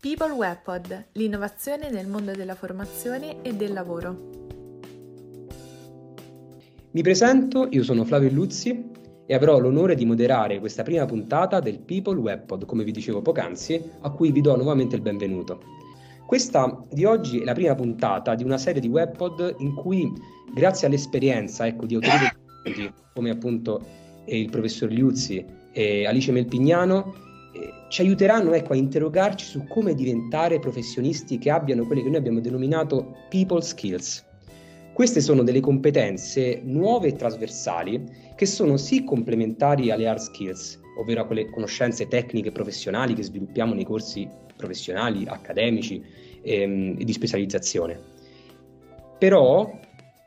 People Webpod, l'innovazione nel mondo della formazione e del lavoro. Mi presento, io sono Flavio Luzzi e avrò l'onore di moderare questa prima puntata del People Webpod, come vi dicevo poc'anzi, a cui vi do nuovamente il benvenuto. Questa di oggi è la prima puntata di una serie di webpod in cui, grazie all'esperienza ecco, di autori come appunto il professor Liuzzi e Alice Melpignano, ci aiuteranno ecco, a interrogarci su come diventare professionisti che abbiano quelle che noi abbiamo denominato people skills. Queste sono delle competenze nuove e trasversali che sono sì complementari alle hard skills, ovvero a quelle conoscenze tecniche e professionali che sviluppiamo nei corsi professionali, accademici ehm, e di specializzazione. Però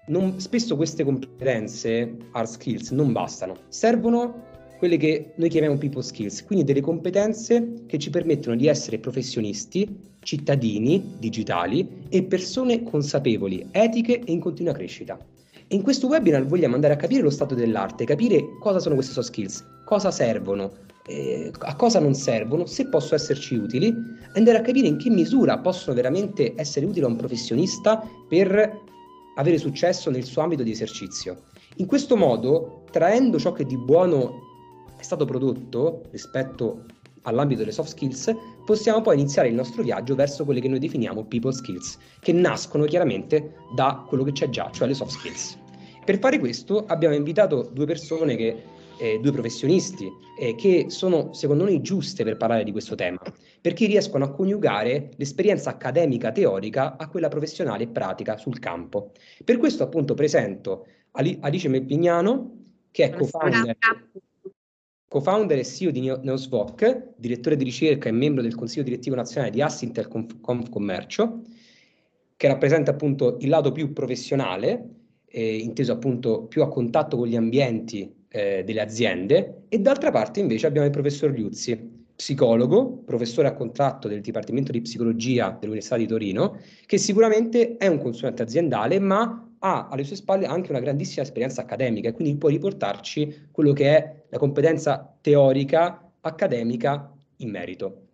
non, spesso queste competenze, hard skills, non bastano, servono quelle che noi chiamiamo people skills, quindi delle competenze che ci permettono di essere professionisti, cittadini digitali e persone consapevoli, etiche e in continua crescita. E in questo webinar vogliamo andare a capire lo stato dell'arte, capire cosa sono queste soft skills, cosa servono, eh, a cosa non servono, se possono esserci utili, andare a capire in che misura possono veramente essere utili a un professionista per avere successo nel suo ambito di esercizio. In questo modo, traendo ciò che di buono è stato prodotto rispetto all'ambito delle soft skills, possiamo poi iniziare il nostro viaggio verso quelle che noi definiamo people skills, che nascono chiaramente da quello che c'è già, cioè le soft skills. Per fare questo abbiamo invitato due persone che eh, due professionisti eh, che sono secondo noi giuste per parlare di questo tema, perché riescono a coniugare l'esperienza accademica teorica a quella professionale e pratica sul campo. Per questo appunto presento Alice Melpignano, che è co-founder co-founder e CEO di Neosvoc, direttore di ricerca e membro del Consiglio Direttivo Nazionale di Assintel Confcommercio, che rappresenta appunto il lato più professionale, eh, inteso appunto più a contatto con gli ambienti eh, delle aziende, e d'altra parte invece abbiamo il professor Liuzzi, psicologo, professore a contratto del Dipartimento di Psicologia dell'Università di Torino, che sicuramente è un consulente aziendale, ma ha alle sue spalle anche una grandissima esperienza accademica e quindi può riportarci quello che è la competenza teorica accademica in merito.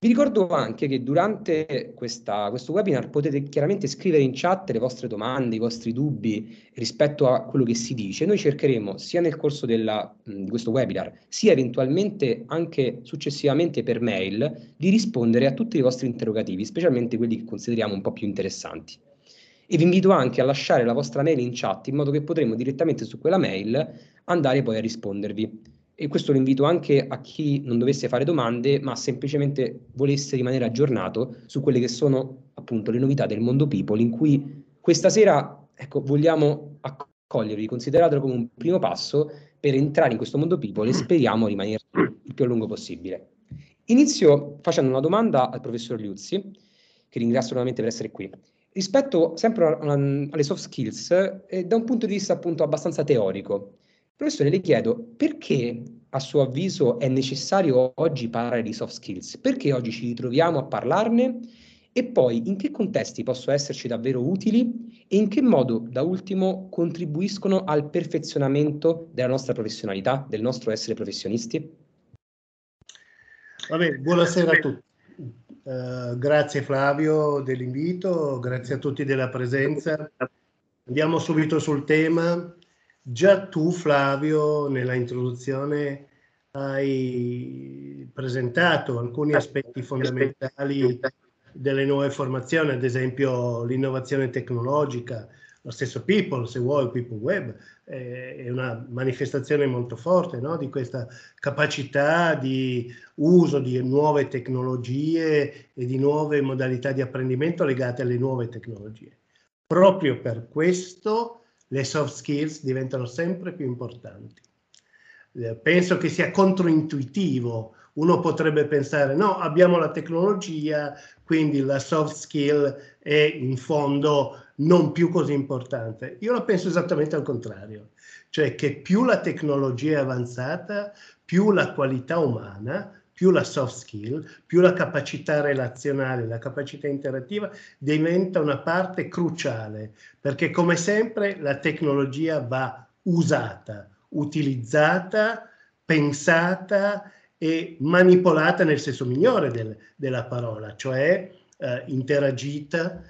Vi ricordo anche che durante questa, questo webinar potete chiaramente scrivere in chat le vostre domande, i vostri dubbi rispetto a quello che si dice. Noi cercheremo sia nel corso della, di questo webinar, sia eventualmente anche successivamente per mail, di rispondere a tutti i vostri interrogativi, specialmente quelli che consideriamo un po' più interessanti e vi invito anche a lasciare la vostra mail in chat in modo che potremo direttamente su quella mail andare poi a rispondervi. E questo lo invito anche a chi non dovesse fare domande, ma semplicemente volesse rimanere aggiornato su quelle che sono appunto le novità del mondo People, in cui questa sera ecco, vogliamo accogliervi, consideratelo come un primo passo per entrare in questo mondo People e speriamo rimanere il più a lungo possibile. Inizio facendo una domanda al professor Liuzzi, che ringrazio nuovamente per essere qui. Rispetto sempre alle soft skills, eh, da un punto di vista appunto abbastanza teorico, professore, le chiedo perché a suo avviso è necessario oggi parlare di soft skills? Perché oggi ci ritroviamo a parlarne? E poi in che contesti possono esserci davvero utili e in che modo, da ultimo, contribuiscono al perfezionamento della nostra professionalità, del nostro essere professionisti? Vabbè, buonasera a tutti. Uh, grazie Flavio dell'invito, grazie a tutti della presenza. Andiamo subito sul tema. Già tu Flavio nella introduzione hai presentato alcuni aspetti fondamentali delle nuove formazioni, ad esempio l'innovazione tecnologica, lo stesso People, se vuoi, People Web, eh, è una manifestazione molto forte no? di questa capacità di uso di nuove tecnologie e di nuove modalità di apprendimento legate alle nuove tecnologie. Proprio per questo le soft skills diventano sempre più importanti. Eh, penso che sia controintuitivo. Uno potrebbe pensare, no, abbiamo la tecnologia, quindi la soft skill è in fondo non più così importante. Io la penso esattamente al contrario, cioè che più la tecnologia è avanzata, più la qualità umana, più la soft skill, più la capacità relazionale, la capacità interattiva diventa una parte cruciale, perché come sempre la tecnologia va usata, utilizzata, pensata e manipolata nel senso migliore del, della parola, cioè eh, interagita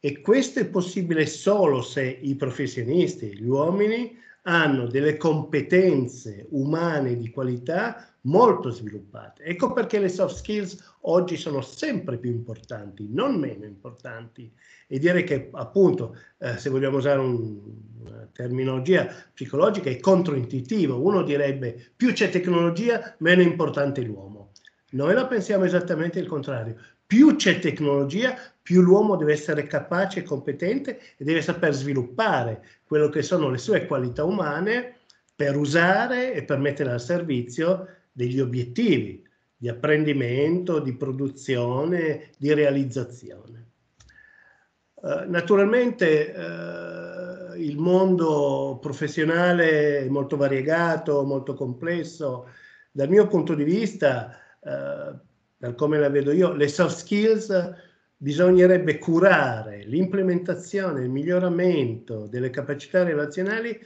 e questo è possibile solo se i professionisti, gli uomini, hanno delle competenze umane di qualità molto sviluppate. Ecco perché le soft skills oggi sono sempre più importanti, non meno importanti. E direi che appunto, eh, se vogliamo usare un, una terminologia psicologica, è controintuitivo. Uno direbbe più c'è tecnologia, meno importante l'uomo. Noi la pensiamo esattamente il contrario. Più c'è tecnologia, più l'uomo deve essere capace e competente e deve saper sviluppare quello che sono le sue qualità umane per usare e per mettere al servizio degli obiettivi di apprendimento, di produzione, di realizzazione. Uh, naturalmente uh, il mondo professionale è molto variegato, molto complesso. Dal mio punto di vista, uh, per come la vedo io, le soft skills bisognerebbe curare l'implementazione, il miglioramento delle capacità relazionali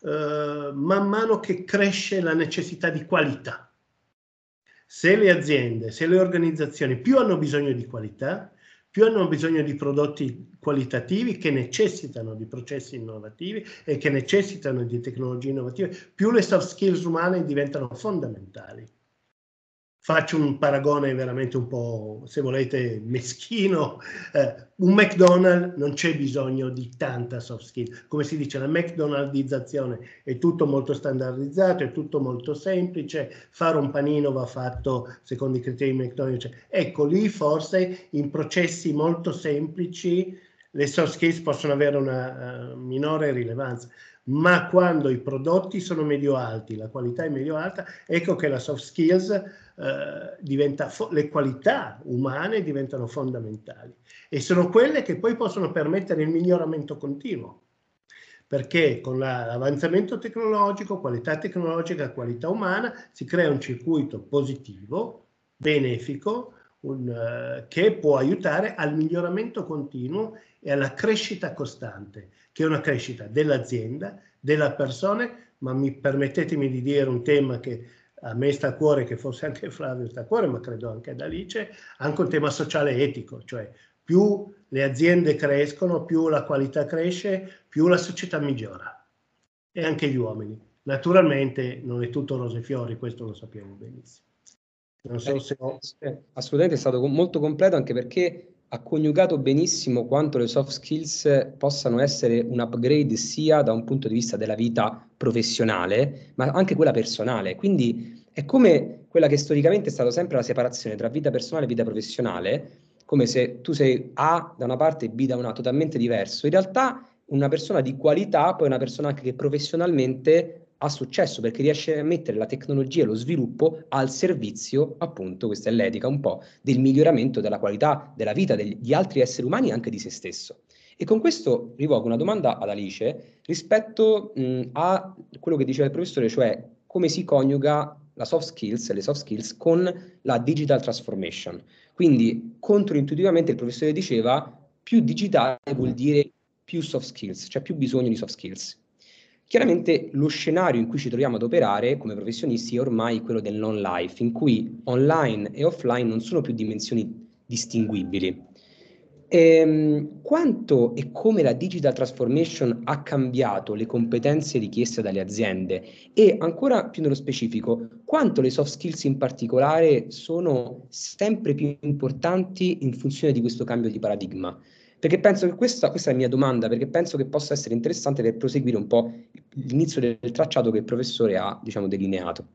man mano che cresce la necessità di qualità se le aziende, se le organizzazioni più hanno bisogno di qualità, più hanno bisogno di prodotti qualitativi che necessitano di processi innovativi e che necessitano di tecnologie innovative, più le soft skills umane diventano fondamentali. Faccio un paragone veramente un po', se volete, meschino. Eh, un McDonald's non c'è bisogno di tanta soft skill. Come si dice, la McDonaldizzazione è tutto molto standardizzato, è tutto molto semplice. Fare un panino va fatto secondo i criteri McDonald's. Ecco, lì forse in processi molto semplici le soft skills possono avere una uh, minore rilevanza ma quando i prodotti sono medio alti, la qualità è medio alta, ecco che la soft skills eh, diventa, le qualità umane diventano fondamentali e sono quelle che poi possono permettere il miglioramento continuo. Perché con l'avanzamento tecnologico, qualità tecnologica, qualità umana, si crea un circuito positivo, benefico, un, uh, che può aiutare al miglioramento continuo e alla crescita costante, che è una crescita dell'azienda, della persona, ma mi permettetemi di dire un tema che a me sta a cuore, che forse anche Flavio sta a cuore, ma credo anche ad Alice, anche un tema sociale e etico, cioè più le aziende crescono, più la qualità cresce, più la società migliora e anche gli uomini. Naturalmente non è tutto rose e fiori, questo lo sappiamo benissimo. Non so se ho... Eh, assolutamente è stato molto completo anche perché ha coniugato benissimo quanto le soft skills possano essere un upgrade sia da un punto di vista della vita professionale, ma anche quella personale. Quindi è come quella che storicamente è stata sempre la separazione tra vita personale e vita professionale, come se tu sei A da una parte e B da una, totalmente diverso. In realtà una persona di qualità, poi una persona anche che professionalmente ha successo perché riesce a mettere la tecnologia e lo sviluppo al servizio, appunto, questa è l'etica un po', del miglioramento della qualità della vita degli altri esseri umani e anche di se stesso. E con questo rivolgo una domanda ad Alice rispetto mh, a quello che diceva il professore, cioè come si coniuga la soft skills, le soft skills con la digital transformation. Quindi controintuitivamente il professore diceva più digitale vuol dire più soft skills, cioè più bisogno di soft skills. Chiaramente lo scenario in cui ci troviamo ad operare come professionisti è ormai quello del non life, in cui online e offline non sono più dimensioni distinguibili. Ehm, quanto e come la digital transformation ha cambiato le competenze richieste dalle aziende e ancora più nello specifico, quanto le soft skills in particolare sono sempre più importanti in funzione di questo cambio di paradigma? Perché penso che questa, questa è la mia domanda, perché penso che possa essere interessante per proseguire un po' l'inizio del tracciato che il professore ha, diciamo, delineato.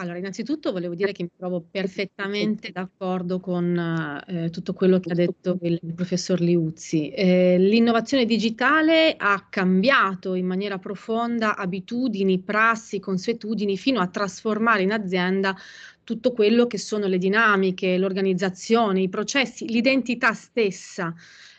Allora, innanzitutto volevo dire che mi trovo perfettamente d'accordo con eh, tutto quello che ha detto il, professor Liuzzi. Eh, l'innovazione digitale ha cambiato in maniera profonda abitudini, prassi, consuetudini, fino a trasformare in azienda tutto quello che sono le dinamiche, l'organizzazione, i processi, l'identità stessa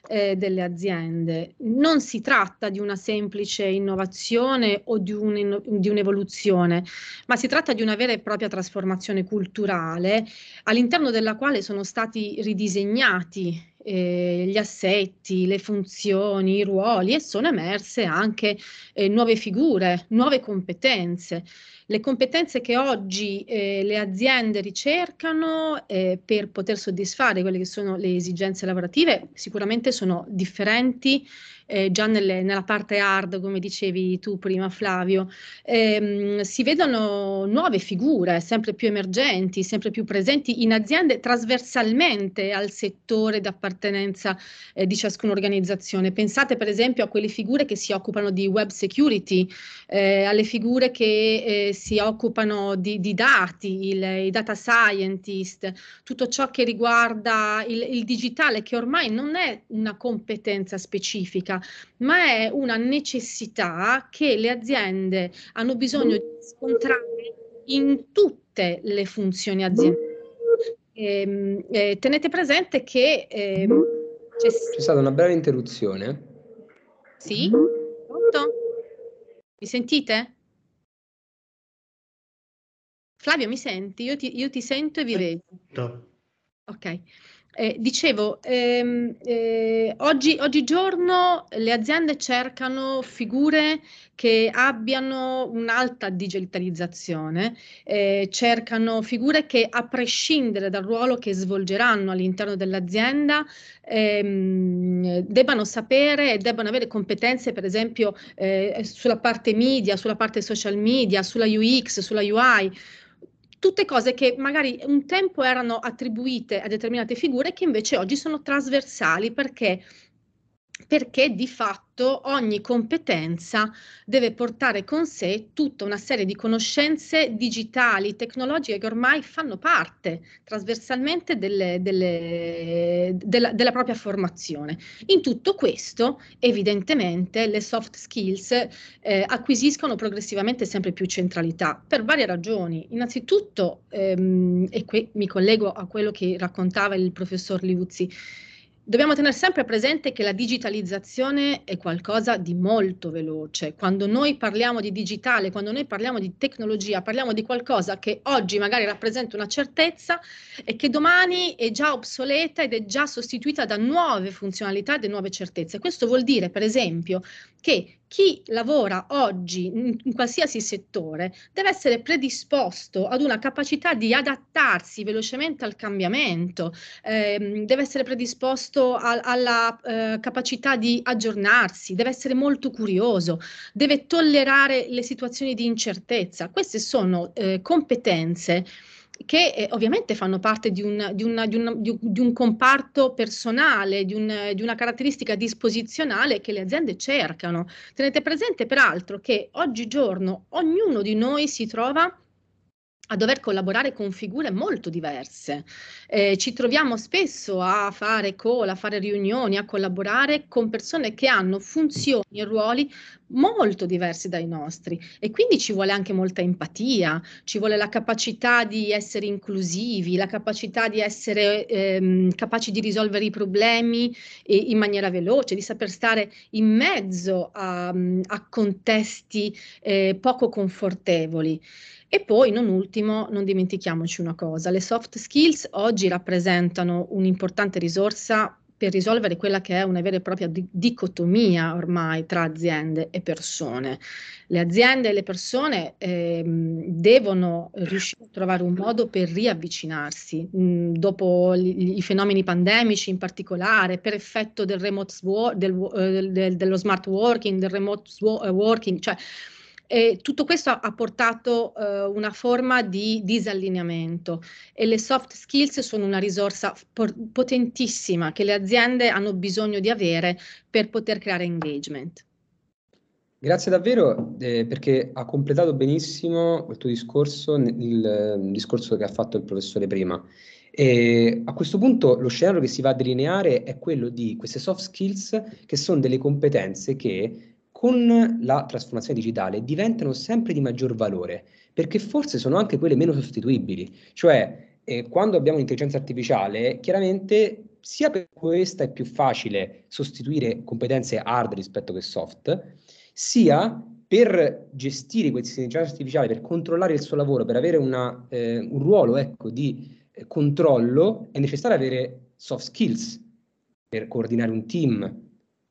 eh, delle aziende. Non si tratta di una semplice innovazione o di, un, di, un'evoluzione, ma si tratta di una vera e propria trasformazione culturale all'interno della quale sono stati ridisegnati eh, gli assetti, le funzioni, i ruoli e sono emerse anche eh, nuove figure, nuove competenze. Le competenze che oggi eh, le aziende ricercano eh, per poter soddisfare quelle che sono le esigenze lavorative sicuramente sono differenti eh, già nelle, nella parte hard, come dicevi tu prima Flavio, ehm, si vedono nuove figure sempre più emergenti, sempre più presenti in aziende trasversalmente al settore d'appartenenza eh, di ciascuna organizzazione. Pensate per esempio a quelle figure che si occupano di web security, eh, alle figure che eh, si occupano di, di dati, il, i data scientist, tutto ciò che riguarda il, il digitale, che ormai non è una competenza specifica, ma è una necessità che le aziende hanno bisogno di scontrare in tutte le funzioni aziendali. E, ehm, eh, tenete presente che eh, c'è... c'è stata una breve interruzione. Sì? Pronto? Mi sentite? Flavio, mi senti? Io ti, io ti sento e vi vedo. Ok. Eh, dicevo, ehm, eh, oggi, oggigiorno le aziende cercano figure che abbiano un'alta digitalizzazione, eh, cercano figure che a prescindere dal ruolo che svolgeranno all'interno dell'azienda ehm, debbano sapere e debbano avere competenze per esempio eh, sulla parte media, sulla parte social media, sulla UX, sulla UI tutte cose che magari un tempo erano attribuite a determinate figure che invece oggi sono trasversali perché perché di fatto ogni competenza deve portare con sé tutta una serie di conoscenze digitali, tecnologiche che ormai fanno parte trasversalmente delle, delle, della, della, propria formazione. In tutto questo, evidentemente, le soft skills eh, acquisiscono progressivamente sempre più centralità per varie ragioni. Innanzitutto, ehm, e qui mi collego a quello che raccontava il professor Liuzzi, Dobbiamo tenere sempre presente che la digitalizzazione è qualcosa di molto veloce. Quando noi parliamo di digitale, quando noi parliamo di tecnologia, parliamo di qualcosa che oggi magari rappresenta una certezza e che domani è già obsoleta ed è già sostituita da nuove funzionalità e nuove certezze. Questo vuol dire, per esempio, che chi lavora oggi in, qualsiasi settore deve essere predisposto ad una capacità di adattarsi velocemente al cambiamento, ehm, deve essere predisposto a, alla eh, capacità di aggiornarsi, deve essere molto curioso, deve tollerare le situazioni di incertezza. Queste sono eh, competenze che eh, ovviamente fanno parte di un, di, una, di, una, di un comparto personale, un, di, una caratteristica disposizionale che le aziende cercano. Tenete presente peraltro che oggigiorno ognuno di noi si trova a dover collaborare con figure molto diverse. Eh, ci troviamo spesso a fare call, a fare riunioni, a collaborare con persone che hanno funzioni e ruoli molto diversi dai nostri e quindi ci vuole anche molta empatia, ci vuole la capacità di essere inclusivi, la capacità di essere ehm, capaci di risolvere i problemi in maniera veloce, di saper stare in mezzo a, a contesti eh, poco confortevoli. E poi, non ultimo, non dimentichiamoci una cosa, le soft skills oggi rappresentano un'importante risorsa per risolvere quella che è una vera e propria di- dicotomia ormai tra aziende e persone. Le aziende e le persone ehm, devono riuscire a trovare un modo per riavvicinarsi mh, dopo gli, i fenomeni pandemici in particolare, per effetto del remote uh, del, dello smart working, del remote working, cioè e tutto questo ha portato eh, una forma di disallineamento e le soft skills sono una risorsa potentissima che le aziende hanno bisogno di avere per poter creare engagement. Grazie davvero eh, perché ha completato benissimo il tuo discorso, il, il discorso che ha fatto il professore prima. E a questo punto lo scenario che si va a delineare è quello di queste soft skills che sono delle competenze che con la trasformazione digitale diventano sempre di maggior valore, perché forse sono anche quelle meno sostituibili. Cioè, eh, quando abbiamo l'intelligenza artificiale, chiaramente sia per questa è più facile sostituire competenze hard rispetto che soft, sia per gestire questa intelligenza artificiale, per controllare il suo lavoro, per avere una, eh, un ruolo ecco, di eh, controllo, è necessario avere soft skills per coordinare un team,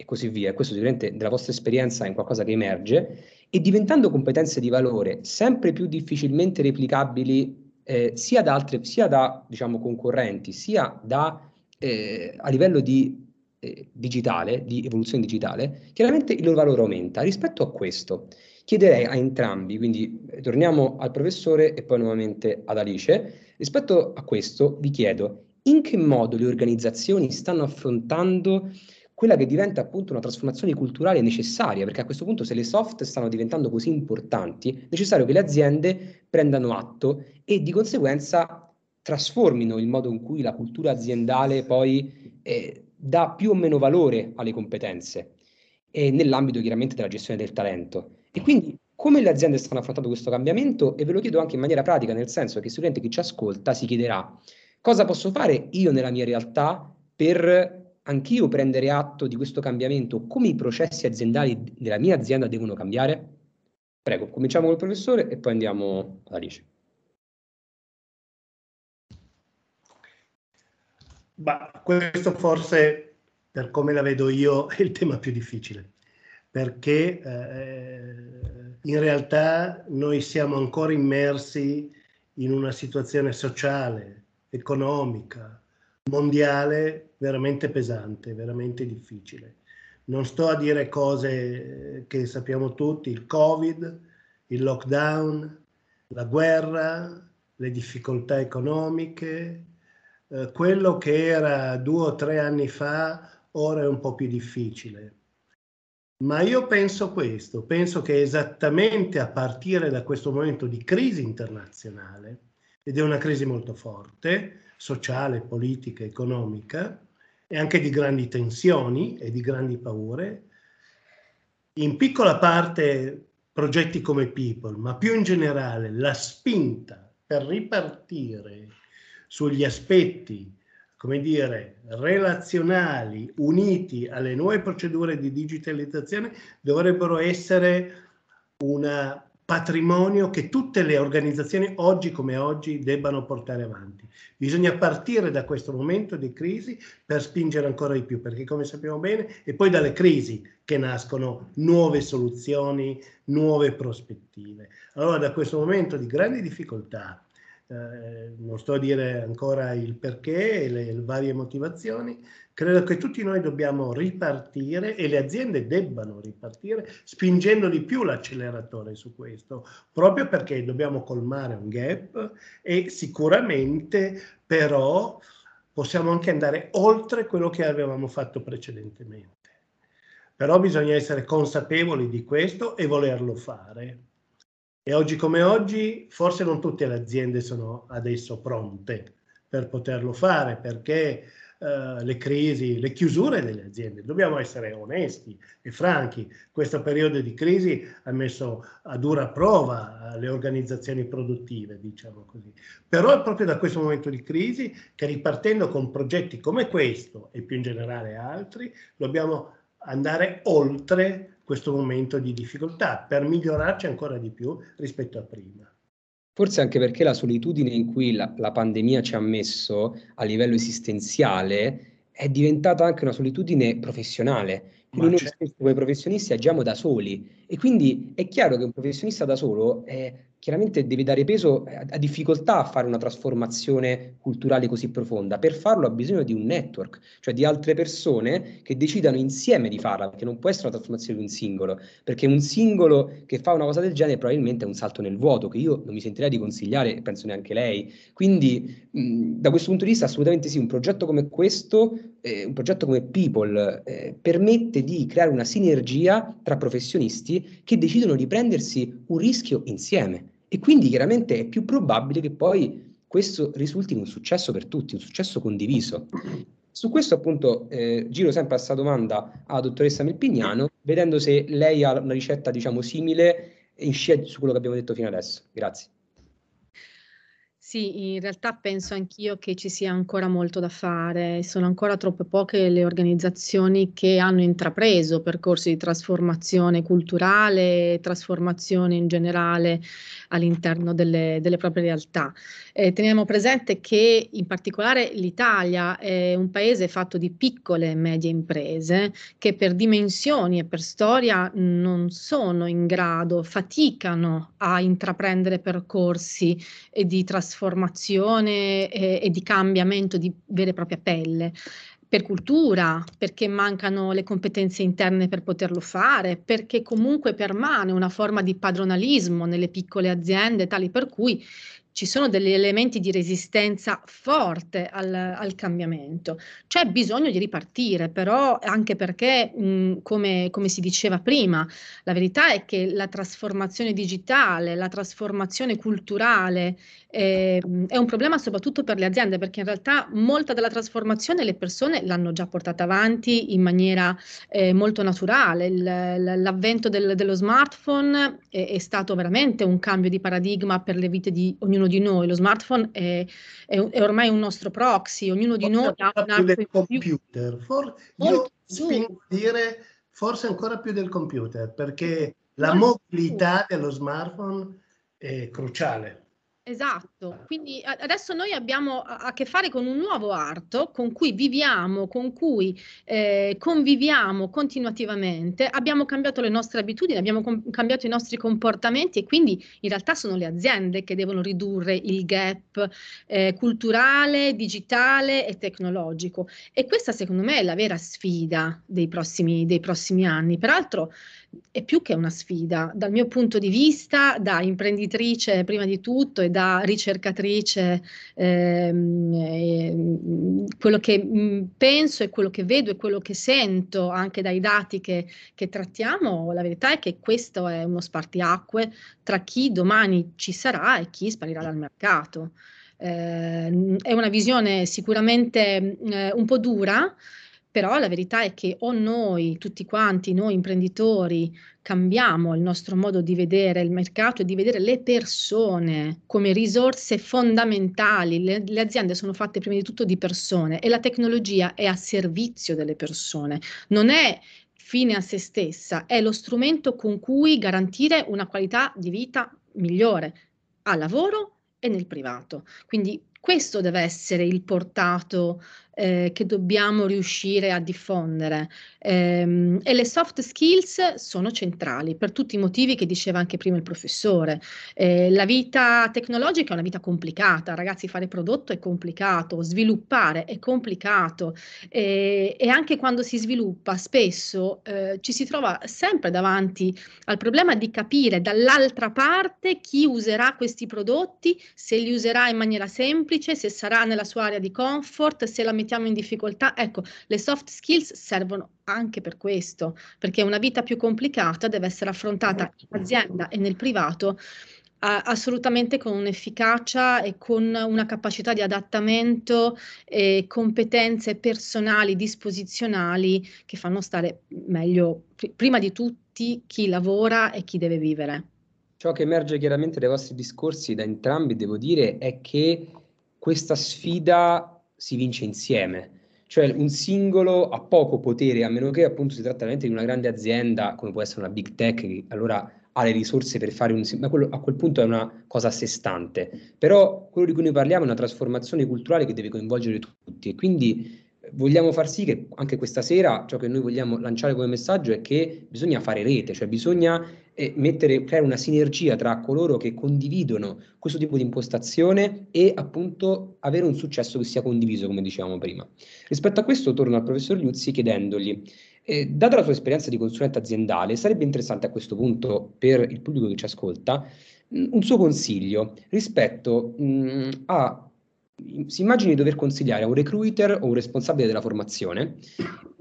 e così via. Questo sicuramente della vostra esperienza è qualcosa che emerge e diventando competenze di valore sempre più difficilmente replicabili eh, sia da altre, sia da diciamo, concorrenti, sia da, eh, a livello di eh, digitale, di evoluzione digitale, chiaramente il loro valore aumenta. Rispetto a questo, chiederei a entrambi, quindi eh, torniamo al professore e poi nuovamente ad Alice, rispetto a questo vi chiedo in che modo le organizzazioni stanno affrontando quella che diventa appunto una trasformazione culturale necessaria, perché a questo punto se le soft stanno diventando così importanti, è necessario che le aziende prendano atto e di conseguenza trasformino il modo in cui la cultura aziendale poi eh, dà più o meno valore alle competenze e nell'ambito chiaramente della gestione del talento. E quindi come le aziende stanno affrontando questo cambiamento? E ve lo chiedo anche in maniera pratica, nel senso che sicuramente chi ci ascolta si chiederà cosa posso fare io nella mia realtà per anch'io prendere atto di questo cambiamento, come i processi aziendali della mia azienda devono cambiare? Prego, cominciamo col professore e poi andiamo ad Alice. Ma questo forse, per come la vedo io, è il tema più difficile, perché eh, in realtà noi siamo ancora immersi in una situazione sociale, economica, mondiale veramente pesante, veramente difficile. Non sto a dire cose che sappiamo tutti, il Covid, il lockdown, la guerra, le difficoltà economiche, eh, quello che era due o tre anni fa ora è un po' più difficile. Ma io penso questo, penso che esattamente a partire da questo momento di crisi internazionale, ed è una crisi molto forte, sociale, politica, economica, e anche di grandi tensioni e di grandi paure, in piccola parte progetti come People, ma più in generale la spinta per ripartire sugli aspetti, come dire, relazionali uniti alle nuove procedure di digitalizzazione dovrebbero essere un patrimonio che tutte le organizzazioni oggi come oggi debbano portare avanti. Bisogna partire da questo momento di crisi per spingere ancora di più, perché come sappiamo bene è poi dalle crisi che nascono nuove soluzioni, nuove prospettive. Allora da questo momento di grandi difficoltà, eh, non sto a dire ancora il perché e le, le, varie motivazioni, credo che tutti noi dobbiamo ripartire e le aziende debbano ripartire spingendo di più l'acceleratore su questo, proprio perché dobbiamo colmare un gap e sicuramente però possiamo anche andare oltre quello che avevamo fatto precedentemente. Però bisogna essere consapevoli di questo e volerlo fare. E oggi come oggi forse non tutte le aziende sono adesso pronte per poterlo fare perché uh, le crisi, le chiusure delle aziende, dobbiamo essere onesti e franchi, questo periodo di crisi ha messo a dura prova le organizzazioni produttive, diciamo così. Però è proprio da questo momento di crisi che ripartendo con progetti come questo e più in generale altri, dobbiamo andare oltre questo momento di difficoltà per migliorarci ancora di più rispetto a prima. Forse anche perché la solitudine in cui la, la pandemia ci ha messo a livello esistenziale è diventata anche una solitudine professionale. Noi certo. spesso come professionisti agiamo da soli e quindi è chiaro che un professionista da solo è chiaramente deve dare peso a, difficoltà a fare una trasformazione culturale così profonda. Per farlo ha bisogno di un network, cioè di altre persone che decidano insieme di farla, perché non può essere una trasformazione di un singolo, perché un singolo che fa una cosa del genere probabilmente è un salto nel vuoto, che io non mi sentirei di consigliare penso neanche lei. Quindi mh, da questo punto di vista assolutamente sì, un progetto come questo, eh, un progetto come People, eh, permette di creare una sinergia tra professionisti che decidono di prendersi un rischio insieme. E quindi chiaramente è più probabile che poi questo risulti un successo per tutti, un successo condiviso. Su questo appunto eh, giro sempre questa domanda alla dottoressa Melpignano, vedendo se lei ha una ricetta diciamo simile in scia su quello che abbiamo detto fino adesso. Grazie. Sì, in realtà penso anch'io che ci sia ancora molto da fare. Sono ancora troppe poche le organizzazioni che hanno intrapreso percorsi di trasformazione culturale, trasformazione in generale all'interno delle, delle proprie realtà. Eh, teniamo presente che in particolare l'Italia è un paese fatto di piccole e medie imprese che per dimensioni e per storia non sono in grado, faticano a intraprendere percorsi di trasformazione e, e di cambiamento di vera e propria pelle per cultura, perché mancano le competenze interne per poterlo fare, perché comunque permane una forma di padronalismo nelle piccole aziende, tali per cui ci sono degli elementi di resistenza forte al, al, cambiamento. C'è bisogno di ripartire, però anche perché, mh, come, come, si diceva prima, la verità è che la trasformazione digitale, la trasformazione culturale eh, è un problema soprattutto per le aziende, perché in realtà molta della trasformazione le persone l'hanno già portata avanti in maniera eh, molto naturale. Il, l'avvento del, dello smartphone è, è stato veramente un cambio di paradigma per le vite di ognuno di noi. Lo smartphone è, è, è ormai un nostro proxy, ognuno di noi ha un più del computer. For, io spingo a dire forse ancora più del computer, perché la mobilità dello smartphone è cruciale. Esatto, quindi adesso noi abbiamo a che fare con un nuovo arto con cui viviamo, con cui eh, conviviamo continuativamente, abbiamo cambiato le nostre abitudini, abbiamo com- cambiato i nostri comportamenti e quindi in realtà sono le aziende che devono ridurre il gap eh, culturale, digitale e tecnologico. E questa secondo me è la vera sfida dei prossimi, dei prossimi anni. Peraltro è più che una sfida. Dal mio punto di vista, da imprenditrice prima di tutto e da ricercatrice, ehm, eh, quello che mh, penso e quello che vedo e quello che sento anche dai dati che, che trattiamo, la verità è che questo è uno spartiacque tra chi domani ci sarà e chi sparirà dal mercato. Eh, è una visione sicuramente eh, un po' dura, però la verità è che o noi, tutti quanti, noi imprenditori, cambiamo il nostro modo di vedere il mercato e di vedere le persone come risorse fondamentali. Le, le aziende sono fatte prima di tutto di persone e la tecnologia è a servizio delle persone, non è fine a se stessa, è lo strumento con cui garantire una qualità di vita migliore al lavoro e nel privato. Quindi questo deve essere il portato eh, che dobbiamo riuscire a diffondere. Ehm, e le soft skills sono centrali per tutti i motivi che diceva anche prima il professore. Eh, la vita tecnologica è una vita complicata, ragazzi, fare prodotto è complicato, sviluppare è complicato eh, e anche quando si sviluppa spesso eh, ci si trova sempre davanti al problema di capire dall'altra parte chi userà questi prodotti, se li userà in maniera semplice, se sarà nella sua area di comfort, se la mettiamo in difficoltà. Ecco, le soft skills servono anche per questo, perché una vita più complicata deve essere affrontata in azienda e nel privato assolutamente con un'efficacia e con una capacità di adattamento e competenze personali, disposizionali che fanno stare meglio pr- prima di tutti chi lavora e chi deve vivere. Ciò che emerge chiaramente dai vostri discorsi da entrambi, devo dire, è che questa sfida si vince insieme. Cioè un singolo ha poco potere, a meno che appunto si tratta veramente di una grande azienda, come può essere una big tech, che allora ha le risorse per fare un... ma quello, a quel punto è una cosa a sé stante. Però quello di cui noi parliamo è una trasformazione culturale che deve coinvolgere tutti e quindi vogliamo far sì che anche questa sera ciò che noi vogliamo lanciare come messaggio è che bisogna fare rete, cioè bisogna eh, mettere, creare una sinergia tra coloro che condividono questo tipo di impostazione e appunto avere un successo che sia condiviso, come dicevamo prima. Rispetto a questo torno al professor Liuzzi chiedendogli, eh, data la sua esperienza di consulente aziendale, sarebbe interessante a questo punto per il pubblico che ci ascolta un suo consiglio rispetto mh, a si immagini di dover consigliare a un recruiter o un responsabile della formazione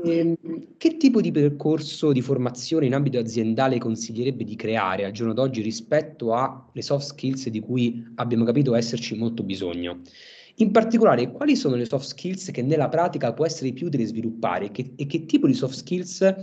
ehm, che tipo di percorso di formazione in ambito aziendale consiglierebbe di creare al giorno d'oggi rispetto alle soft skills di cui abbiamo capito esserci molto bisogno. In particolare, quali sono le soft skills che nella pratica può essere più utile sviluppare che, e che tipo di soft skills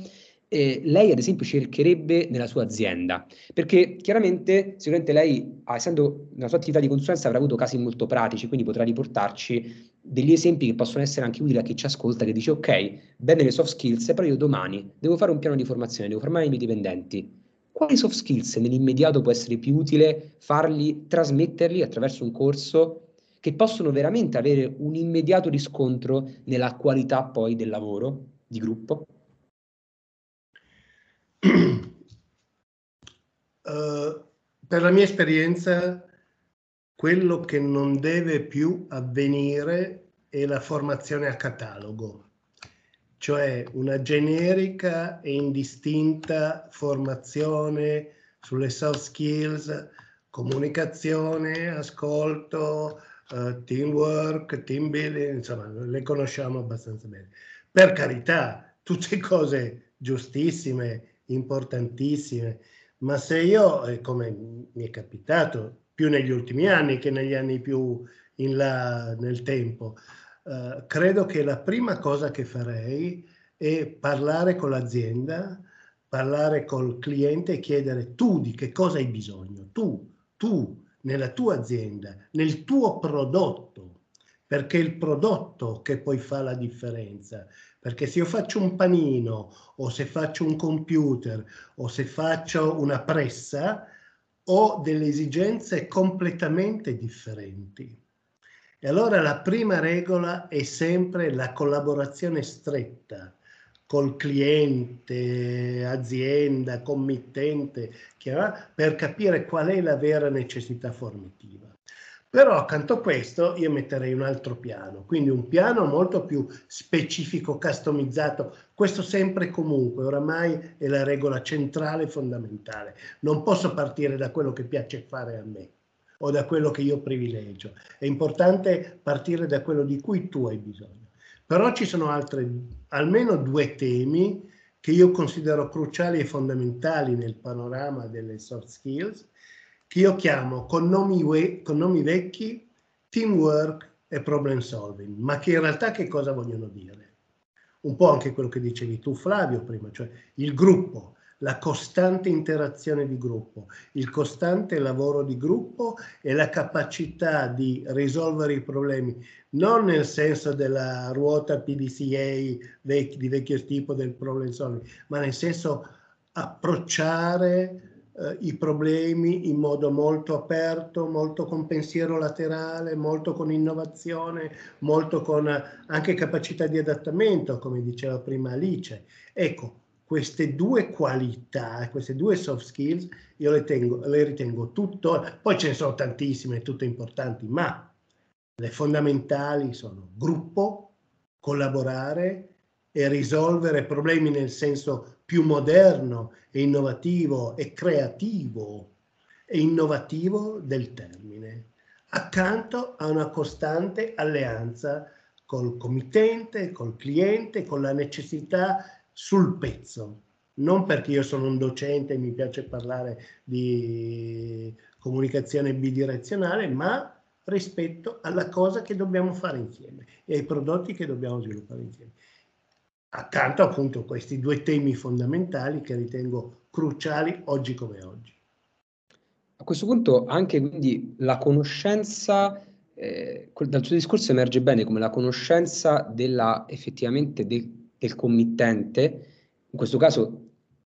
eh, lei ad esempio cercherebbe nella sua azienda? Perché chiaramente, sicuramente lei, essendo nella sua attività di consulenza, avrà avuto casi molto pratici, quindi potrà riportarci degli esempi che possono essere anche utili a chi ci ascolta, che dice ok, bene le soft skills, però io domani devo fare un piano di formazione, devo formare i miei dipendenti. Quali soft skills nell'immediato può essere più utile farli, trasmetterli attraverso un corso che possono veramente avere un immediato riscontro nella qualità poi del lavoro di gruppo? Uh, per la mia esperienza, quello che non deve più avvenire è la formazione a catalogo, cioè una generica e indistinta formazione sulle soft skills, comunicazione, ascolto, uh, teamwork, team building, insomma, le conosciamo abbastanza bene. Per carità, tutte cose giustissime, importantissime, ma se io, eh, come mi è capitato più negli ultimi anni che negli anni più in là nel tempo, eh, credo che la prima cosa che farei è parlare con l'azienda, parlare col cliente e chiedere tu di che cosa hai bisogno, tu, tu nella tua azienda, nel tuo prodotto, perché è il prodotto che poi fa la differenza. Perché se io faccio un panino o se faccio un computer o se faccio una pressa, ho delle esigenze completamente differenti. E allora la prima regola è sempre la collaborazione stretta col cliente, azienda, committente, per capire qual è la vera necessità formativa. Però accanto a questo io metterei un altro piano, quindi un piano molto più specifico, customizzato, questo sempre e comunque, oramai è la regola centrale e fondamentale. Non posso partire da quello che piace fare a me o da quello che io privilegio. È importante partire da quello di cui tu hai bisogno. Però ci sono altre, almeno due temi che io considero cruciali e fondamentali nel panorama delle soft skills, che io chiamo con nomi, con nomi vecchi teamwork e problem solving, ma che in realtà che cosa vogliono dire? Un po' anche quello che dicevi tu Flavio prima, cioè il gruppo, la costante interazione di gruppo, il costante lavoro di gruppo e la capacità di risolvere i problemi, non nel senso della ruota PDCA vec- di vecchio tipo del problem solving, ma nel senso approcciare eh, i problemi in modo molto aperto, molto con pensiero laterale, molto con innovazione, molto con anche capacità di adattamento, come diceva prima Alice. Ecco, queste due qualità, queste due soft skills, io le, tengo, le ritengo tutto, poi ce ne sono tantissime, tutte importanti, ma le fondamentali sono gruppo, collaborare e risolvere problemi nel senso più moderno e innovativo e creativo e innovativo del termine, accanto a una costante alleanza col committente, col cliente, con la necessità sul pezzo, non perché io sono un docente e mi piace parlare di comunicazione bidirezionale, ma rispetto alla cosa che dobbiamo fare insieme e ai prodotti che dobbiamo sviluppare insieme. Accanto appunto a questi due temi fondamentali che ritengo cruciali oggi come oggi. A questo punto anche quindi la conoscenza, eh, dal suo discorso emerge bene come la conoscenza della effettivamente del del committente, in questo caso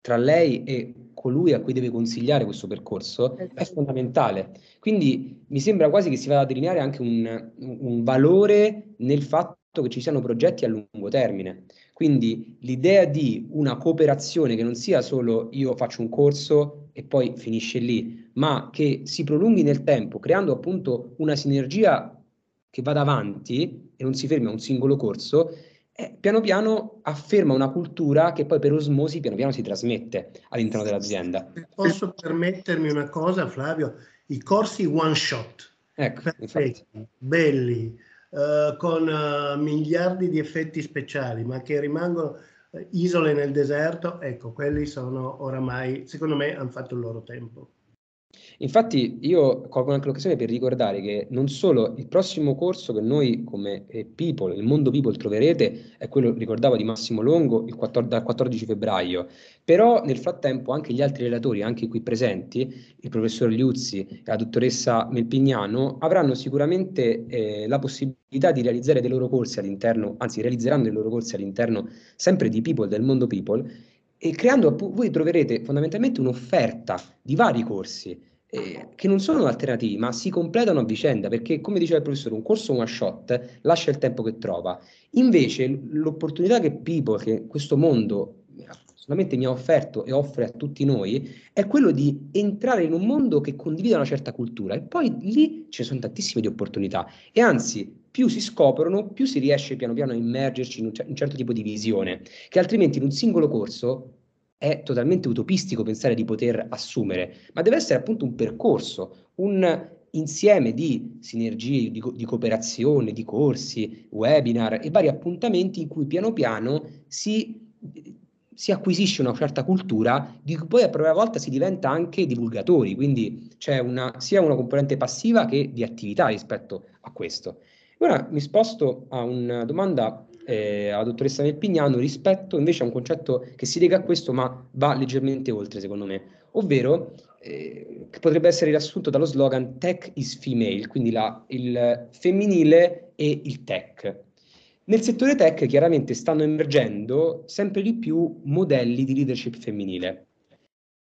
tra lei e colui a cui deve consigliare questo percorso, è esatto. fondamentale. Quindi mi sembra quasi che si vada a delineare anche un, un valore nel fatto che ci siano progetti a lungo termine. Quindi l'idea di una cooperazione che non sia solo io faccio un corso e poi finisce lì, ma che si prolunghi nel tempo, creando appunto una sinergia che vada avanti e non si fermi a un singolo corso, eh, piano piano afferma una cultura che poi per osmosi piano piano si trasmette all'interno dell'azienda. Posso permettermi una cosa, Flavio? I corsi one shot, ecco, perfetti, belli, uh, con uh, miliardi di effetti speciali, ma che rimangono uh, isole nel deserto, ecco, quelli sono oramai, secondo me, hanno fatto il loro tempo. Infatti io colgo anche l'occasione per ricordare che non solo il prossimo corso che noi come eh, People, il mondo People troverete è quello, ricordavo, di Massimo Longo il 14, dal 14 febbraio, però nel frattempo anche gli altri relatori, anche qui presenti, il professor Liuzzi e la dottoressa Melpignano, avranno sicuramente eh, la possibilità di realizzare dei loro corsi all'interno, anzi realizzeranno dei loro corsi all'interno sempre di People, del mondo People, e creando, voi troverete fondamentalmente un'offerta di vari corsi eh, che non sono alternativi, ma si completano a vicenda, perché come diceva il professore, un corso one shot lascia il tempo che trova. Invece l'opportunità che People, che questo mondo solamente mi ha offerto e offre a tutti noi, è quello di entrare in un mondo che condivide una certa cultura. E poi lì ci sono tantissime di opportunità. E anzi più si scoprono, più si riesce piano piano a immergerci in un, un certo tipo di visione, che altrimenti in un singolo corso è totalmente utopistico pensare di poter assumere, ma deve essere appunto un percorso, un insieme di sinergie, di, di, cooperazione, di corsi, webinar e vari appuntamenti in cui piano piano si, si acquisisce una certa cultura di cui poi a propria volta si diventa anche divulgatori, quindi c'è una, sia una componente passiva che di attività rispetto a questo. Ora mi sposto a una domanda eh, alla dottoressa Melpignano rispetto invece a un concetto che si lega a questo ma va leggermente oltre secondo me, ovvero eh, che potrebbe essere riassunto dallo slogan Tech is female, quindi la, il femminile e il tech. Nel settore tech chiaramente stanno emergendo sempre di più modelli di leadership femminile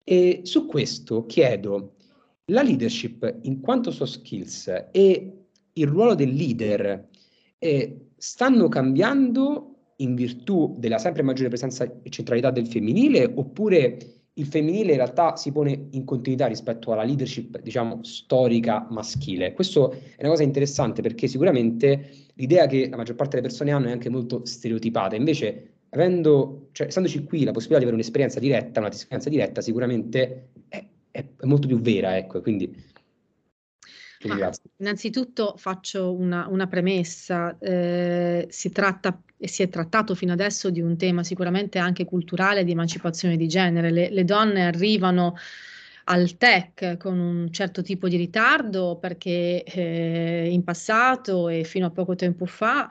e su questo chiedo la leadership in quanto soft skills e il ruolo del leader eh, stanno cambiando in virtù della sempre maggiore presenza e centralità del femminile oppure il femminile in realtà si pone in continuità rispetto alla leadership, diciamo, storica maschile. Questo è una cosa interessante perché sicuramente l'idea che la maggior parte delle persone hanno è anche molto stereotipata, invece avendo, cioè, essendoci qui la possibilità di avere un'esperienza diretta, una esperienza diretta, sicuramente è, è, è molto più vera, ecco, quindi Ah, innanzitutto faccio una, una premessa, eh, si tratta e si è trattato fino adesso di un tema sicuramente anche culturale di emancipazione di genere. Le, le donne arrivano al tech con un certo tipo di ritardo perché eh, in passato e fino a poco tempo fa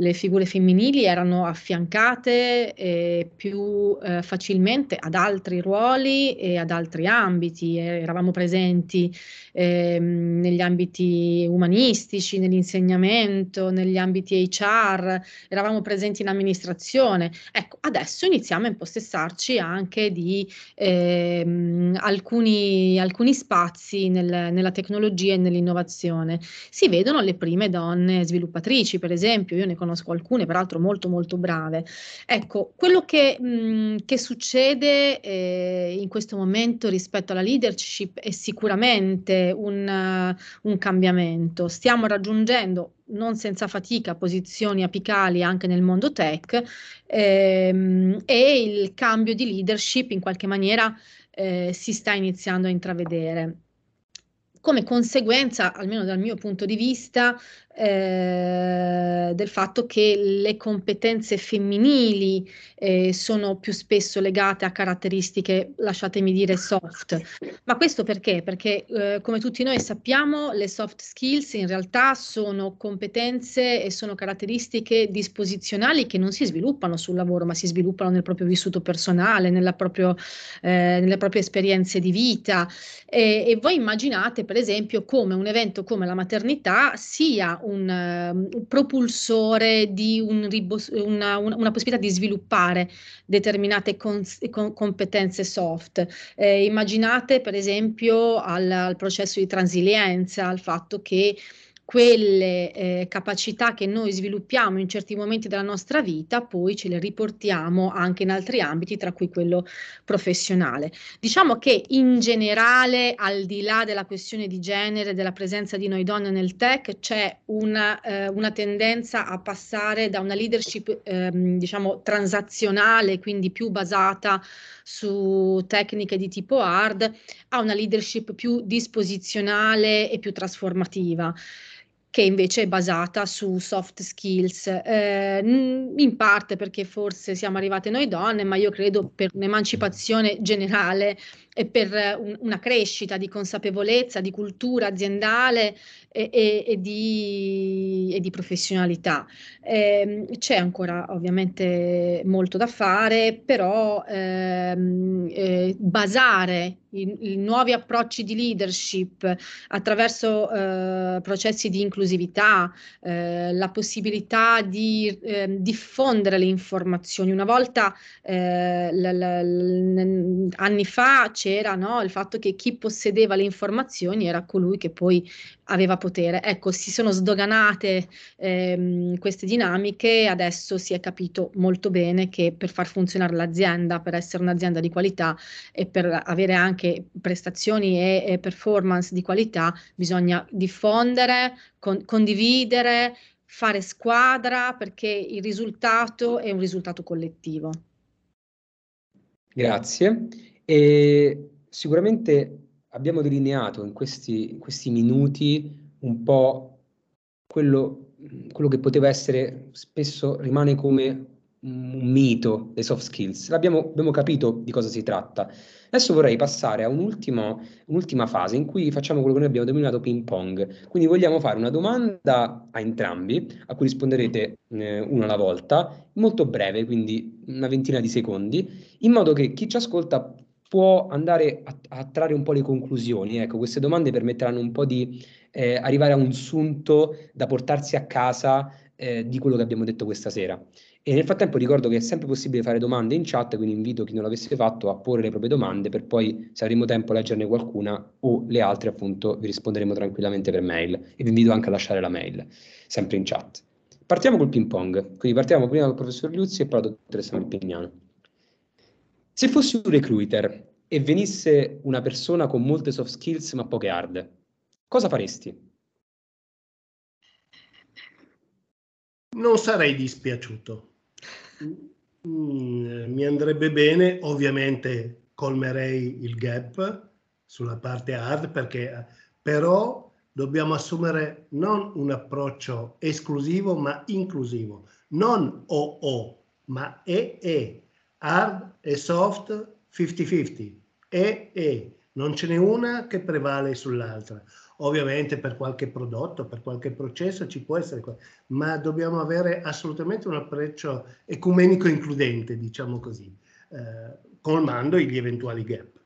le figure femminili erano affiancate eh, più eh, facilmente ad altri ruoli e ad altri ambiti, eravamo presenti eh, negli ambiti umanistici, nell'insegnamento, negli ambiti HR, eravamo presenti in amministrazione. Ecco, adesso iniziamo a impossessarci anche di ehm, alcuni, spazi nel, nella tecnologia e nell'innovazione. Si vedono le prime donne sviluppatrici, per esempio, io ne conosco alcune, peraltro molto molto brave. Ecco, quello che, mh, che succede eh, in questo momento rispetto alla leadership è sicuramente un, uh, un cambiamento. Stiamo raggiungendo non senza fatica posizioni apicali anche nel mondo tech ehm, e il cambio di leadership in qualche maniera eh, si sta iniziando a intravedere. Come conseguenza, almeno dal mio punto di vista, eh, del fatto che le competenze femminili eh, sono più spesso legate a caratteristiche, lasciatemi dire, soft. Ma questo perché? Perché eh, come tutti noi sappiamo, le soft skills in realtà sono competenze e sono caratteristiche disposizionali che non si sviluppano sul lavoro, ma si sviluppano nel proprio vissuto personale, proprio, eh, nelle proprie esperienze di vita. E, voi immaginate, per esempio, come un evento come la maternità sia un, un propulsore di un ribos- una, una, una, possibilità di sviluppare determinate cons- con- competenze soft. Eh, immaginate per esempio al, al processo di transilienza, al fatto che quelle eh, capacità che noi sviluppiamo in certi momenti della nostra vita, poi ce le riportiamo anche in altri ambiti, tra cui quello professionale. Diciamo che in generale, al di là della questione di genere, della presenza di noi donne nel tech, c'è una, eh, una tendenza a passare da una leadership, eh, diciamo, transazionale, quindi più basata su tecniche di tipo hard, a una leadership più disposizionale e più trasformativa che invece è basata su soft skills, eh, in parte perché forse siamo arrivate noi donne, ma io credo per un'emancipazione generale e per un, una crescita di consapevolezza, di cultura aziendale e, e, e, di, e di, professionalità. Eh, c'è ancora ovviamente molto da fare, però ehm, eh, basare i, i, nuovi approcci di leadership attraverso eh, processi di inclusività, eh, la possibilità di eh, diffondere le informazioni. Una volta, eh, l, l, l, anni fa, c'era no, il fatto che chi possedeva le informazioni era colui che poi aveva potere. Ecco, si sono sdoganate ehm, queste dinamiche adesso si è capito molto bene che per far funzionare l'azienda, per essere un'azienda di qualità e per avere anche prestazioni e, e performance di qualità, bisogna diffondere, con, condividere, fare squadra perché il risultato è un risultato collettivo. Grazie. E sicuramente abbiamo delineato in questi, in questi minuti un po' quello, quello, che poteva essere, spesso rimane come un mito dei soft skills. Abbiamo, abbiamo capito di cosa si tratta. Adesso vorrei passare a un'ultima, un'ultima fase in cui facciamo quello che noi abbiamo denominato ping pong. Quindi vogliamo fare una domanda a entrambi, a cui risponderete eh, una alla volta, molto breve, quindi una ventina di secondi, in modo che chi ci ascolta può andare a, a, trarre un po' le conclusioni. Ecco, queste domande permetteranno un po' di eh, arrivare a un sunto da portarsi a casa eh, di quello che abbiamo detto questa sera. E nel frattempo ricordo che è sempre possibile fare domande in chat, quindi invito chi non l'avesse fatto a porre le proprie domande per poi, se avremo tempo, leggerne qualcuna o le altre, appunto, vi risponderemo tranquillamente per mail. E vi invito anche a lasciare la mail, sempre in chat. Partiamo col ping pong, quindi partiamo prima dal professor Liuzzi e poi dalla dottoressa Melpignano. Se fossi un recruiter e venisse una persona con molte soft skills ma poche hard, cosa faresti? Non sarei dispiaciuto. Mm, mi andrebbe bene, ovviamente colmerei il gap sulla parte hard perché però dobbiamo assumere non un approccio esclusivo ma inclusivo, non o ma e hard e soft 50-50, e e, non ce n'è una che prevale sull'altra. Ovviamente per qualche prodotto, per qualche processo ci può essere, ma dobbiamo avere assolutamente un approccio ecumenico includente, diciamo così, eh, colmando gli eventuali gap.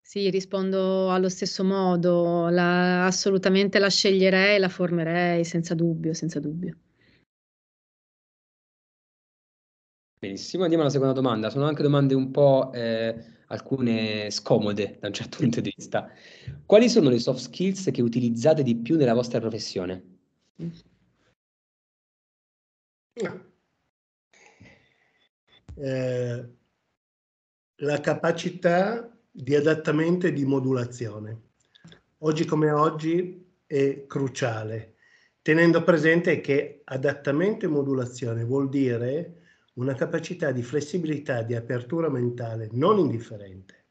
Sì, rispondo allo stesso modo, la, assolutamente la sceglierei, la formerei senza dubbio, senza dubbio. Benissimo, andiamo alla seconda domanda. Sono anche domande un po' eh, alcune scomode da un certo punto di vista. Quali sono le soft skills che utilizzate di più nella vostra professione? Eh, la capacità di adattamento e di modulazione. Oggi come oggi è cruciale, tenendo presente che adattamento e modulazione vuol dire una capacità di flessibilità, di apertura mentale non indifferente.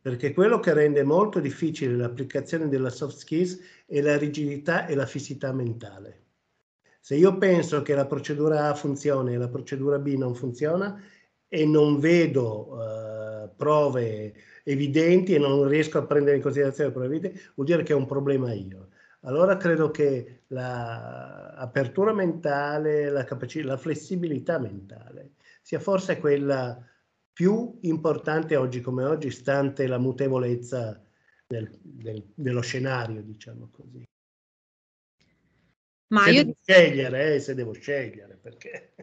Perché quello che rende molto difficile l'applicazione della soft skills è la rigidità e la fissità mentale. Se io penso che la procedura A funziona e la procedura B non funziona e non vedo uh, prove evidenti e non riesco a prendere in considerazione le prove evidenti, vuol dire che è un problema io allora credo che l'apertura mentale, la, la flessibilità mentale sia forse quella più importante oggi come oggi, stante la mutevolezza del, del, dello scenario, diciamo così. Ma se io... devo scegliere, eh, se devo scegliere, perché...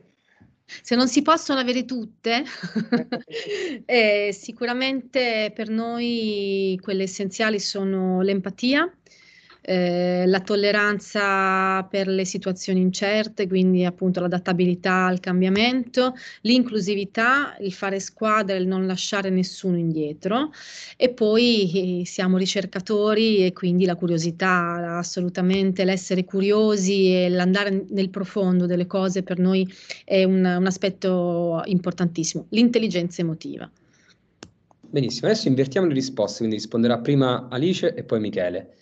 Se non si possono avere tutte, eh, sicuramente per noi quelle essenziali sono l'empatia, eh, la tolleranza per le situazioni incerte, quindi appunto l'adattabilità al cambiamento, l'inclusività, il fare squadra, il non lasciare nessuno indietro e poi eh, siamo ricercatori e quindi la curiosità, assolutamente l'essere curiosi e l'andare nel profondo delle cose per noi è un, un aspetto importantissimo, l'intelligenza emotiva. Benissimo, adesso invertiamo le risposte, quindi risponderà prima Alice e poi Michele.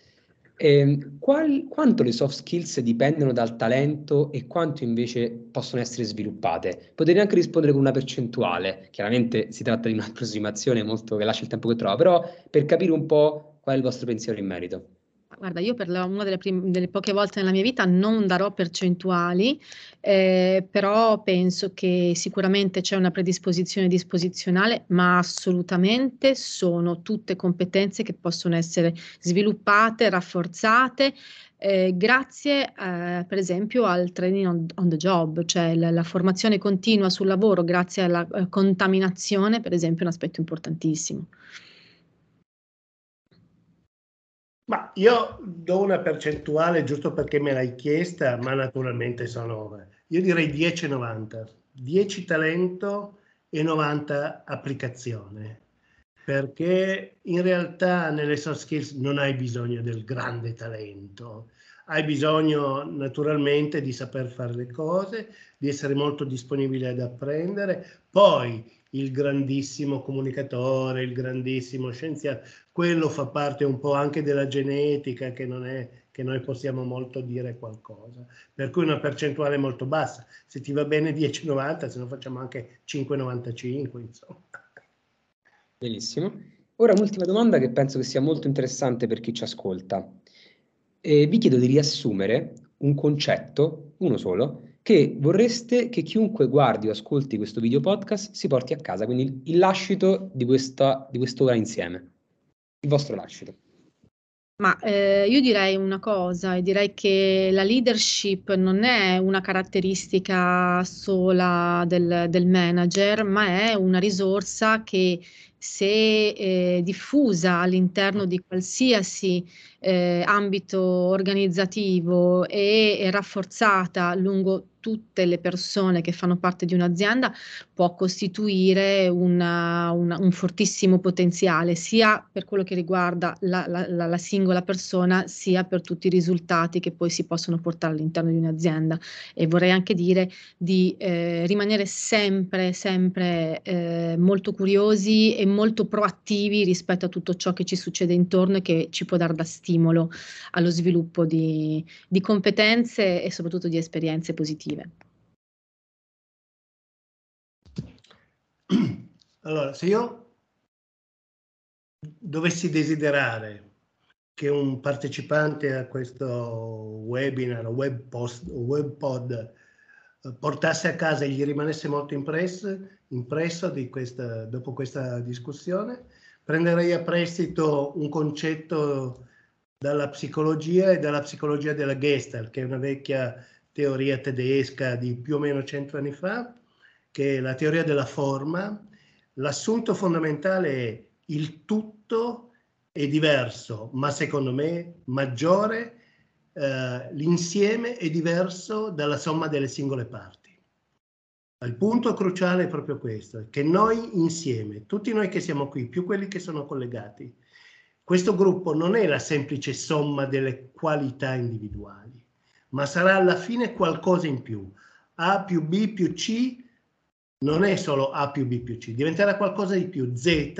Eh, qual, quanto le soft skills dipendono dal talento e quanto invece possono essere sviluppate? Potete anche rispondere con una percentuale, chiaramente si tratta di un'approssimazione molto che lascia il tempo che trova, però per capire un po' qual è il vostro pensiero in merito. Guarda, io per una delle, prim- delle, poche volte nella mia vita non darò percentuali, eh, però penso che sicuramente c'è una predisposizione disposizionale, ma assolutamente sono tutte competenze che possono essere sviluppate, rafforzate. Eh, grazie eh, per esempio al training on, on the job, cioè la, la, formazione continua sul lavoro grazie alla eh, contaminazione, per esempio, è un aspetto importantissimo. Ma io do una percentuale giusto perché me l'hai chiesta, ma naturalmente sono, io direi 10-90, 10 talento e 90 applicazione, perché in realtà nelle soft skills non hai bisogno del grande talento, hai bisogno naturalmente di saper fare le cose, di essere molto disponibile ad apprendere, poi il grandissimo comunicatore, il grandissimo scienziato, quello fa parte un po' anche della genetica che non è che noi possiamo molto dire qualcosa. Per cui una percentuale molto bassa. Se ti va bene 10,90, se no facciamo anche 5,95, insomma. Benissimo. Ora un'ultima domanda che penso che sia molto interessante per chi ci ascolta. Eh, vi chiedo di riassumere un concetto, uno solo, che vorreste che chiunque guardi o ascolti questo video podcast si porti a casa, quindi il, lascito di, questa, di quest'ora insieme, il vostro lascito. Ma eh, io direi una cosa, direi che la leadership non è una caratteristica sola del, del manager, ma è una risorsa che se eh, diffusa all'interno di qualsiasi eh, ambito organizzativo e, e rafforzata lungo tutte le persone che fanno parte di un'azienda può costituire una, una, un fortissimo potenziale sia per quello che riguarda la, la, la, singola persona sia per tutti i risultati che poi si possono portare all'interno di un'azienda. E vorrei anche dire di eh, rimanere sempre sempre eh, molto curiosi e molto proattivi rispetto a tutto ciò che ci succede intorno e che ci può dare da stimolo allo sviluppo di, di competenze e soprattutto di esperienze positive positive. Allora, se io dovessi desiderare che un partecipante a questo webinar web, post, web pod eh, portasse a casa e gli rimanesse molto impresso, impresso questa, dopo questa discussione, prenderei a prestito un concetto dalla psicologia e dalla psicologia della Gestalt, che è una vecchia teoria tedesca di più o meno cento anni fa, che è la teoria della forma. L'assunto fondamentale è il tutto è diverso, ma secondo me maggiore, eh, l'insieme è diverso dalla somma delle singole parti. Il punto cruciale è proprio questo, che noi insieme, tutti noi che siamo qui, più quelli che sono collegati, questo gruppo non è la semplice somma delle qualità individuali, ma sarà alla fine qualcosa in più. A più B più C non è solo A più B più C, diventerà qualcosa di più, Z,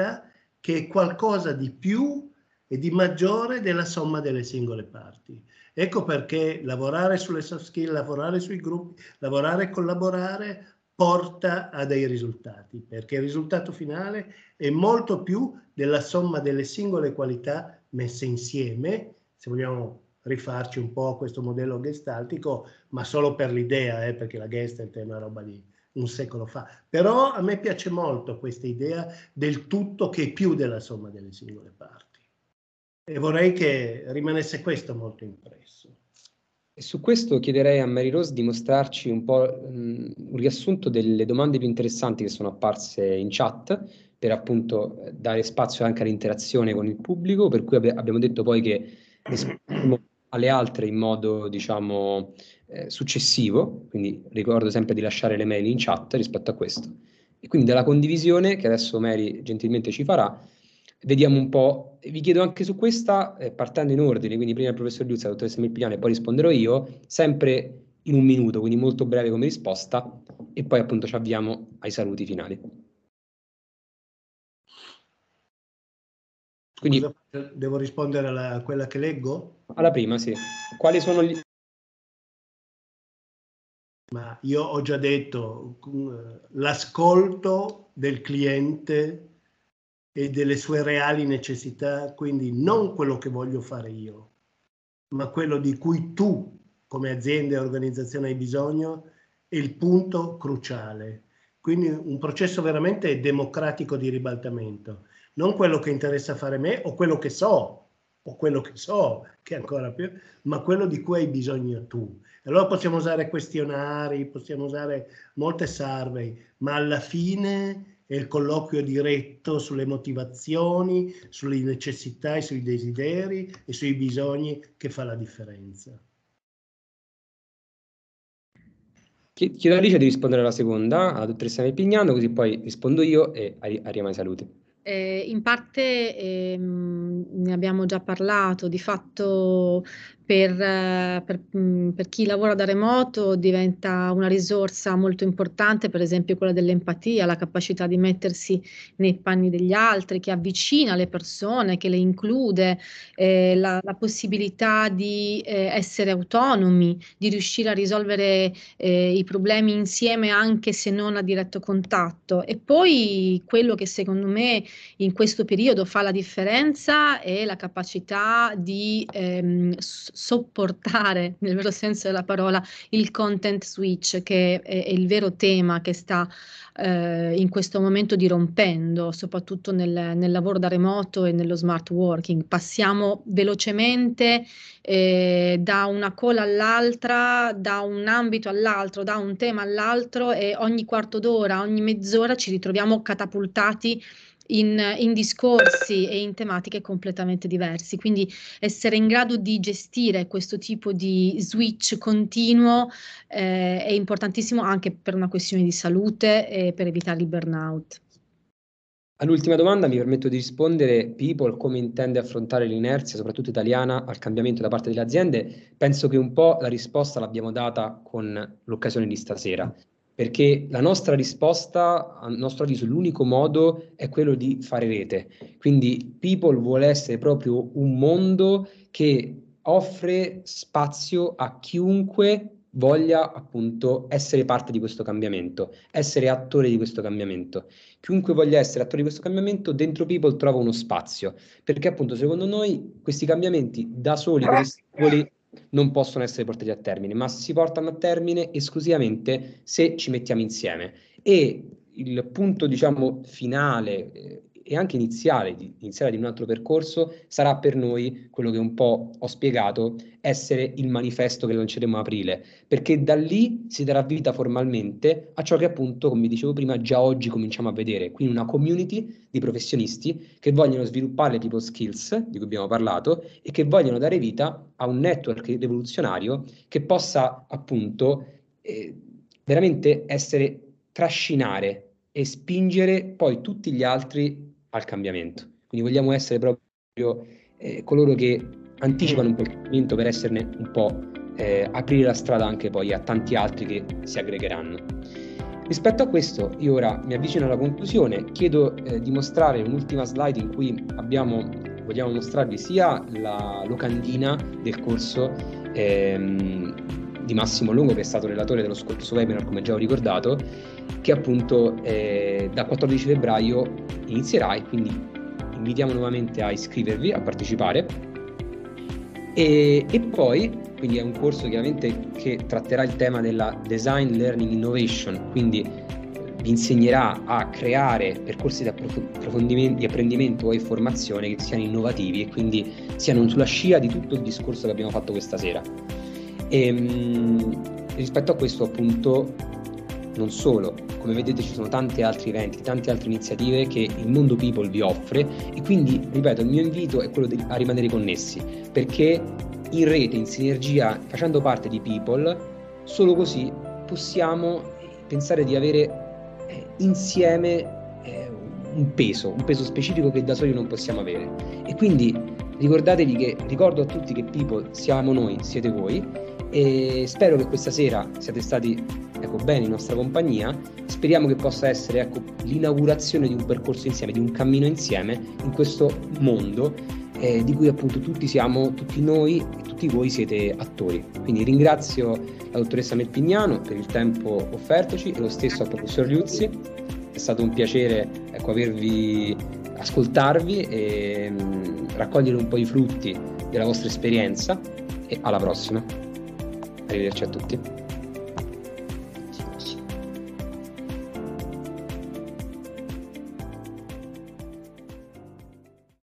che è qualcosa di più e di maggiore della somma delle singole parti. Ecco perché lavorare sulle soft skill, lavorare sui gruppi, lavorare e collaborare porta a dei risultati, perché il risultato finale è molto più della somma delle singole qualità messe insieme, se vogliamo rifarci un po' questo modello gestaltico, ma solo per l'idea, eh, perché la gestalt è una roba di un secolo fa. Però a me piace molto questa idea del tutto che è più della somma delle singole parti. E vorrei che rimanesse questo molto impresso. E su questo chiederei a Mary Rose di mostrarci un po' mh, un riassunto delle domande più interessanti che sono apparse in chat per appunto dare spazio anche all'interazione con il pubblico, per cui ab- abbiamo detto poi che rispondiamo alle altre in modo, diciamo, eh, successivo, quindi ricordo sempre di lasciare le mail in chat rispetto a questo. E quindi dalla condivisione, che adesso Mary gentilmente ci farà, vediamo un po', vi chiedo anche su questa, eh, partendo in ordine, quindi prima il professor Liuzza, la dottoressa Milpigliano e poi risponderò io, sempre in un minuto, quindi molto breve come risposta, e poi appunto ci avviamo ai saluti finali. Quindi, Scusa, devo rispondere a quella che leggo? Alla prima, sì. Quali sono gli... Ma io ho già detto, l'ascolto del cliente e delle sue reali necessità, quindi non quello che voglio fare io, ma quello di cui tu come azienda e organizzazione hai bisogno è il punto cruciale. Quindi un processo veramente democratico di ribaltamento, non quello che interessa fare me o quello che so, o quello che so, che è ancora più, ma quello di cui hai bisogno tu. Allora possiamo usare questionari, possiamo usare molte survey, ma alla fine è il colloquio diretto sulle motivazioni, sulle necessità e sui desideri e sui bisogni che fa la differenza. Chiedo a Alice di rispondere alla seconda, alla dottoressa Melpignano, così poi rispondo io e arriviamo ai saluti. Eh, in parte ehm, ne abbiamo già parlato, di fatto per, per, mm, per, chi lavora da remoto diventa una risorsa molto importante, per esempio quella dell'empatia, la capacità di mettersi nei panni degli altri, che avvicina le persone, che le include, eh, la, la, possibilità di eh, essere autonomi, di riuscire a risolvere eh, i problemi insieme anche se non a diretto contatto. E poi quello che secondo me in questo periodo fa la differenza è la capacità di ehm, sopportare, nel vero senso della parola, il content switch, che è, è il vero tema che sta eh, in questo momento dirompendo, soprattutto nel, nel, lavoro da remoto e nello smart working. Passiamo velocemente eh, da una call all'altra, da un ambito all'altro, da un tema all'altro e ogni quarto d'ora, ogni mezz'ora ci ritroviamo catapultati in, in, discorsi e in tematiche completamente diversi. Quindi essere in grado di gestire questo tipo di switch continuo eh, è importantissimo anche per una questione di salute e per evitare il burnout. All'ultima domanda mi permetto di rispondere, People come intende affrontare l'inerzia, soprattutto italiana, al cambiamento da parte delle aziende? Penso che un po' la risposta l'abbiamo data con l'occasione di stasera perché la nostra risposta, a nostro avviso, l'unico modo è quello di fare rete. Quindi People vuole essere proprio un mondo che offre spazio a chiunque voglia appunto essere parte di questo cambiamento, essere attore di questo cambiamento. Chiunque voglia essere attore di questo cambiamento, dentro People trova uno spazio, perché appunto secondo noi questi cambiamenti da soli, per singoli, non possono essere portati a termine, ma si portano a termine esclusivamente se ci mettiamo insieme. E il punto, diciamo, finale eh, e anche iniziale di, iniziale di un altro percorso sarà per noi quello che un po' ho spiegato, essere il manifesto che lanceremo a aprile, perché da lì si darà vita formalmente a ciò che appunto, come dicevo prima, già oggi cominciamo a vedere, quindi una community di professionisti che vogliono sviluppare people skills di cui abbiamo parlato e che vogliono dare vita a un network rivoluzionario che possa appunto eh, veramente essere trascinare e spingere poi tutti gli altri al cambiamento. Quindi vogliamo essere proprio eh, coloro che anticipano un po' il cambiamento per esserne un po' eh, aprire la strada anche poi a tanti altri che si aggregheranno. Rispetto a questo, io ora mi avvicino alla conclusione, chiedo eh, di mostrare un'ultima slide in cui abbiamo, vogliamo mostrarvi sia la locandina del corso ehm, di Massimo Lungo, che è stato relatore dello scorso webinar, come già ho ricordato, che appunto eh, dal 14 febbraio inizierà e quindi invitiamo nuovamente a iscrivervi, a partecipare. E, e poi, quindi è un corso chiaramente che tratterà il tema della design, learning, innovation, quindi vi insegnerà a creare percorsi di approfondimento, di apprendimento e formazione che siano innovativi e quindi siano sulla scia di tutto il discorso che abbiamo fatto questa sera. E, ehm, rispetto a questo appunto non solo, come vedete ci sono tanti altri eventi, tante altre iniziative che il mondo people vi offre e quindi, ripeto, il mio invito è quello di, a rimanere connessi, perché in rete, in sinergia, facendo parte di people, solo così possiamo pensare di avere eh, insieme eh, un peso, un peso specifico che da soli non possiamo avere. E quindi ricordatevi che, ricordo a tutti che people siamo noi, siete voi, e spero che questa sera siate stati ecco, bene in nostra compagnia. Speriamo che possa essere ecco, l'inaugurazione di un percorso insieme, di un cammino insieme in questo mondo eh, di cui appunto tutti siamo, tutti noi e tutti voi siete attori. Quindi ringrazio la dottoressa Melpignano per il tempo offertoci e lo stesso al professor Liuzzi. È stato un piacere ecco, avervi ascoltarvi e mh, mm, raccogliere un po' i frutti della vostra esperienza e alla prossima. Arrivederci a tutti.